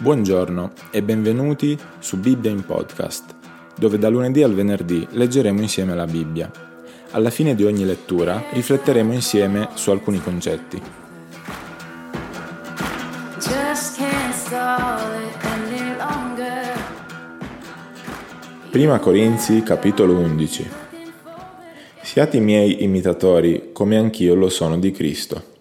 Buongiorno e benvenuti su Bibbia in podcast, dove da lunedì al venerdì leggeremo insieme la Bibbia. Alla fine di ogni lettura rifletteremo insieme su alcuni concetti. Prima Corinzi capitolo 11 Siate i miei imitatori come anch'io lo sono di Cristo.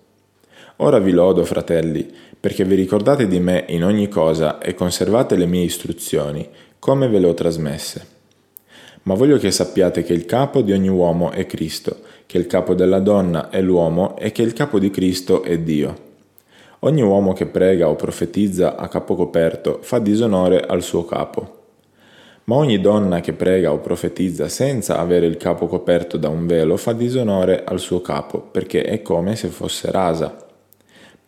Ora vi lodo, fratelli, perché vi ricordate di me in ogni cosa e conservate le mie istruzioni, come ve le ho trasmesse. Ma voglio che sappiate che il capo di ogni uomo è Cristo, che il capo della donna è l'uomo e che il capo di Cristo è Dio. Ogni uomo che prega o profetizza a capo coperto fa disonore al suo capo. Ma ogni donna che prega o profetizza senza avere il capo coperto da un velo fa disonore al suo capo, perché è come se fosse rasa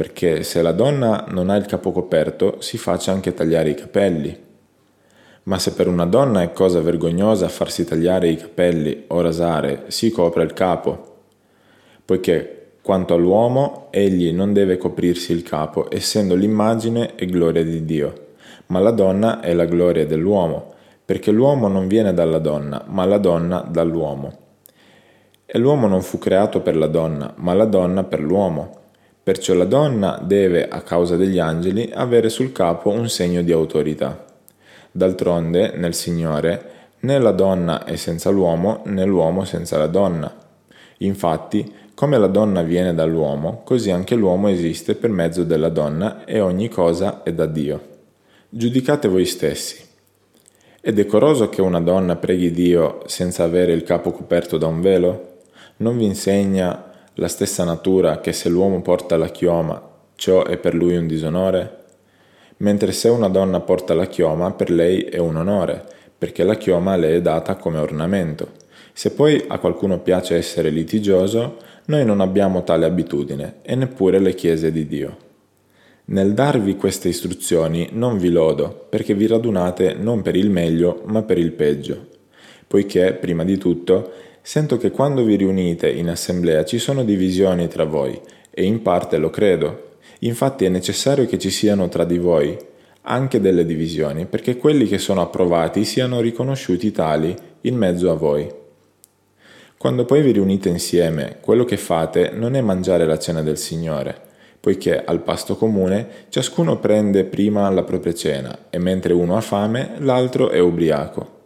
perché se la donna non ha il capo coperto si faccia anche tagliare i capelli. Ma se per una donna è cosa vergognosa farsi tagliare i capelli o rasare, si copre il capo, poiché quanto all'uomo egli non deve coprirsi il capo, essendo l'immagine e gloria di Dio, ma la donna è la gloria dell'uomo, perché l'uomo non viene dalla donna, ma la donna dall'uomo. E l'uomo non fu creato per la donna, ma la donna per l'uomo. Perciò la donna deve, a causa degli angeli, avere sul capo un segno di autorità. D'altronde, nel Signore, né la donna è senza l'uomo, né l'uomo senza la donna. Infatti, come la donna viene dall'uomo, così anche l'uomo esiste per mezzo della donna e ogni cosa è da Dio. Giudicate voi stessi. È decoroso che una donna preghi Dio senza avere il capo coperto da un velo? Non vi insegna la stessa natura che se l'uomo porta la chioma, ciò è per lui un disonore? Mentre se una donna porta la chioma, per lei è un onore, perché la chioma le è data come ornamento. Se poi a qualcuno piace essere litigioso, noi non abbiamo tale abitudine, e neppure le chiese di Dio. Nel darvi queste istruzioni non vi lodo, perché vi radunate non per il meglio, ma per il peggio. Poiché, prima di tutto, Sento che quando vi riunite in assemblea ci sono divisioni tra voi, e in parte lo credo. Infatti è necessario che ci siano tra di voi anche delle divisioni, perché quelli che sono approvati siano riconosciuti tali in mezzo a voi. Quando poi vi riunite insieme, quello che fate non è mangiare la cena del Signore, poiché al pasto comune ciascuno prende prima la propria cena, e mentre uno ha fame, l'altro è ubriaco.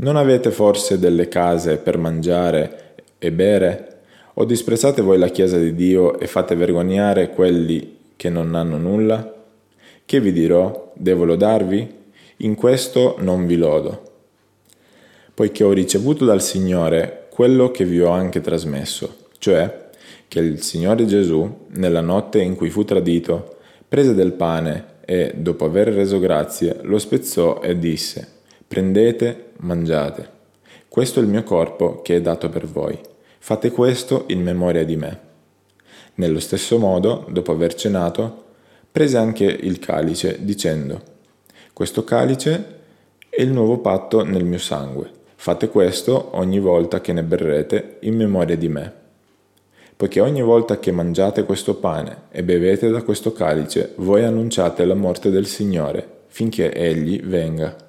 Non avete forse delle case per mangiare e bere? O disprezzate voi la Chiesa di Dio e fate vergognare quelli che non hanno nulla? Che vi dirò? Devo lodarvi? In questo non vi lodo. Poiché ho ricevuto dal Signore quello che vi ho anche trasmesso, cioè che il Signore Gesù, nella notte in cui fu tradito, prese del pane e, dopo aver reso grazie, lo spezzò e disse, Prendete, mangiate. Questo è il mio corpo che è dato per voi. Fate questo in memoria di me. Nello stesso modo, dopo aver cenato, prese anche il calice, dicendo, Questo calice è il nuovo patto nel mio sangue. Fate questo ogni volta che ne berrete in memoria di me. Poiché ogni volta che mangiate questo pane e bevete da questo calice, voi annunciate la morte del Signore, finché Egli venga.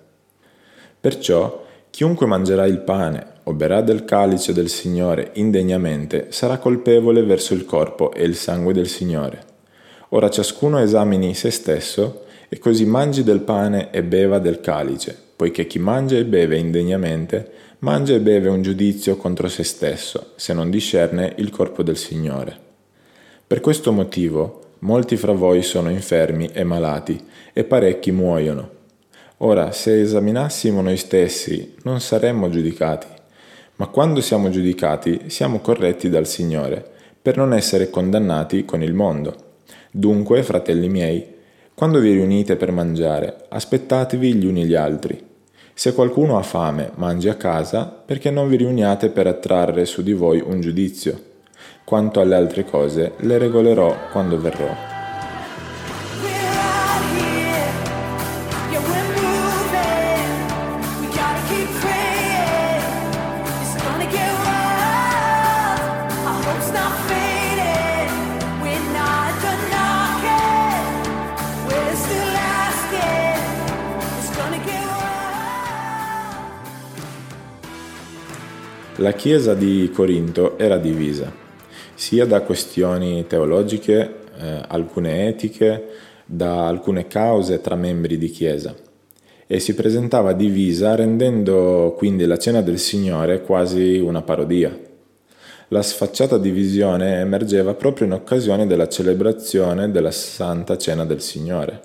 Perciò chiunque mangerà il pane o berrà del calice del Signore indegnamente sarà colpevole verso il corpo e il sangue del Signore. Ora ciascuno esamini se stesso e così mangi del pane e beva del calice, poiché chi mangia e beve indegnamente mangia e beve un giudizio contro se stesso, se non discerne il corpo del Signore. Per questo motivo molti fra voi sono infermi e malati, e parecchi muoiono. Ora, se esaminassimo noi stessi, non saremmo giudicati, ma quando siamo giudicati siamo corretti dal Signore, per non essere condannati con il mondo. Dunque, fratelli miei, quando vi riunite per mangiare, aspettatevi gli uni gli altri. Se qualcuno ha fame, mangi a casa, perché non vi riuniate per attrarre su di voi un giudizio. Quanto alle altre cose, le regolerò quando verrò. La Chiesa di Corinto era divisa, sia da questioni teologiche, eh, alcune etiche, da alcune cause tra membri di Chiesa e si presentava divisa rendendo quindi la cena del Signore quasi una parodia. La sfacciata divisione emergeva proprio in occasione della celebrazione della Santa Cena del Signore.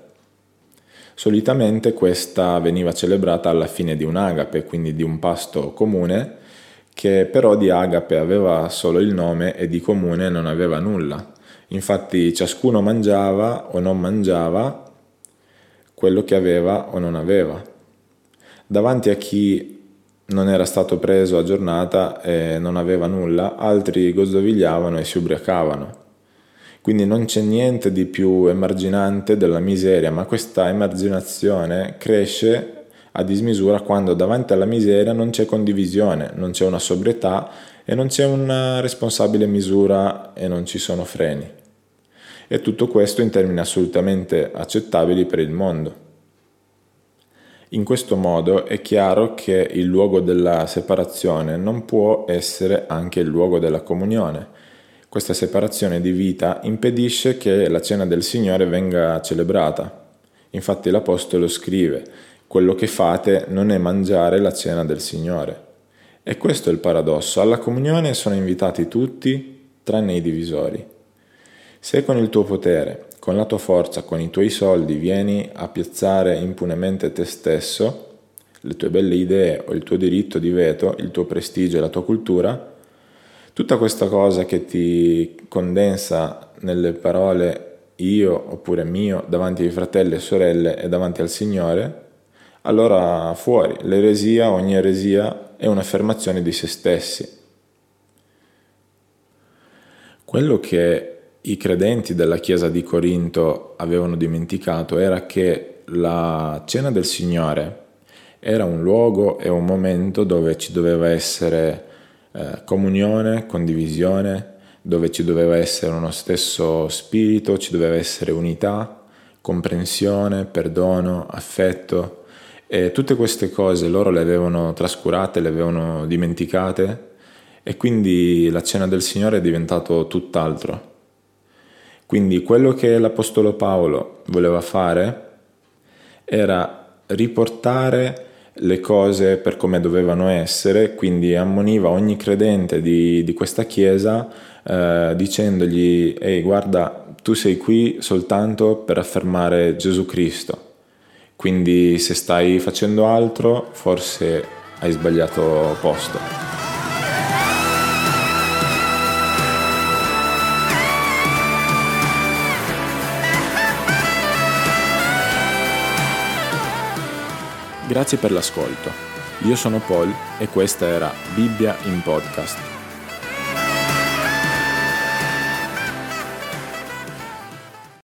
Solitamente questa veniva celebrata alla fine di un agape, quindi di un pasto comune, che però di agape aveva solo il nome e di comune non aveva nulla. Infatti ciascuno mangiava o non mangiava quello che aveva o non aveva. Davanti a chi non era stato preso a giornata e non aveva nulla, altri gozzovigliavano e si ubriacavano. Quindi non c'è niente di più emarginante della miseria, ma questa emarginazione cresce a dismisura quando davanti alla miseria non c'è condivisione, non c'è una sobrietà e non c'è una responsabile misura e non ci sono freni. E tutto questo in termini assolutamente accettabili per il mondo. In questo modo è chiaro che il luogo della separazione non può essere anche il luogo della comunione. Questa separazione di vita impedisce che la cena del Signore venga celebrata. Infatti l'Apostolo scrive, quello che fate non è mangiare la cena del Signore. E questo è il paradosso, alla comunione sono invitati tutti tranne i divisori. Se con il tuo potere, con la tua forza, con i tuoi soldi vieni a piazzare impunemente te stesso, le tue belle idee o il tuo diritto di veto, il tuo prestigio e la tua cultura, tutta questa cosa che ti condensa nelle parole io oppure mio davanti ai fratelli e sorelle e davanti al Signore, allora fuori, l'eresia, ogni eresia è un'affermazione di se stessi. Quello che i credenti della Chiesa di Corinto avevano dimenticato era che la cena del Signore era un luogo e un momento dove ci doveva essere eh, comunione, condivisione, dove ci doveva essere uno stesso spirito, ci doveva essere unità, comprensione, perdono, affetto e tutte queste cose loro le avevano trascurate, le avevano dimenticate e quindi la cena del Signore è diventato tutt'altro. Quindi quello che l'Apostolo Paolo voleva fare era riportare le cose per come dovevano essere, quindi ammoniva ogni credente di, di questa chiesa eh, dicendogli ehi guarda tu sei qui soltanto per affermare Gesù Cristo, quindi se stai facendo altro forse hai sbagliato posto. Grazie per l'ascolto. Io sono Paul e questa era Bibbia in podcast.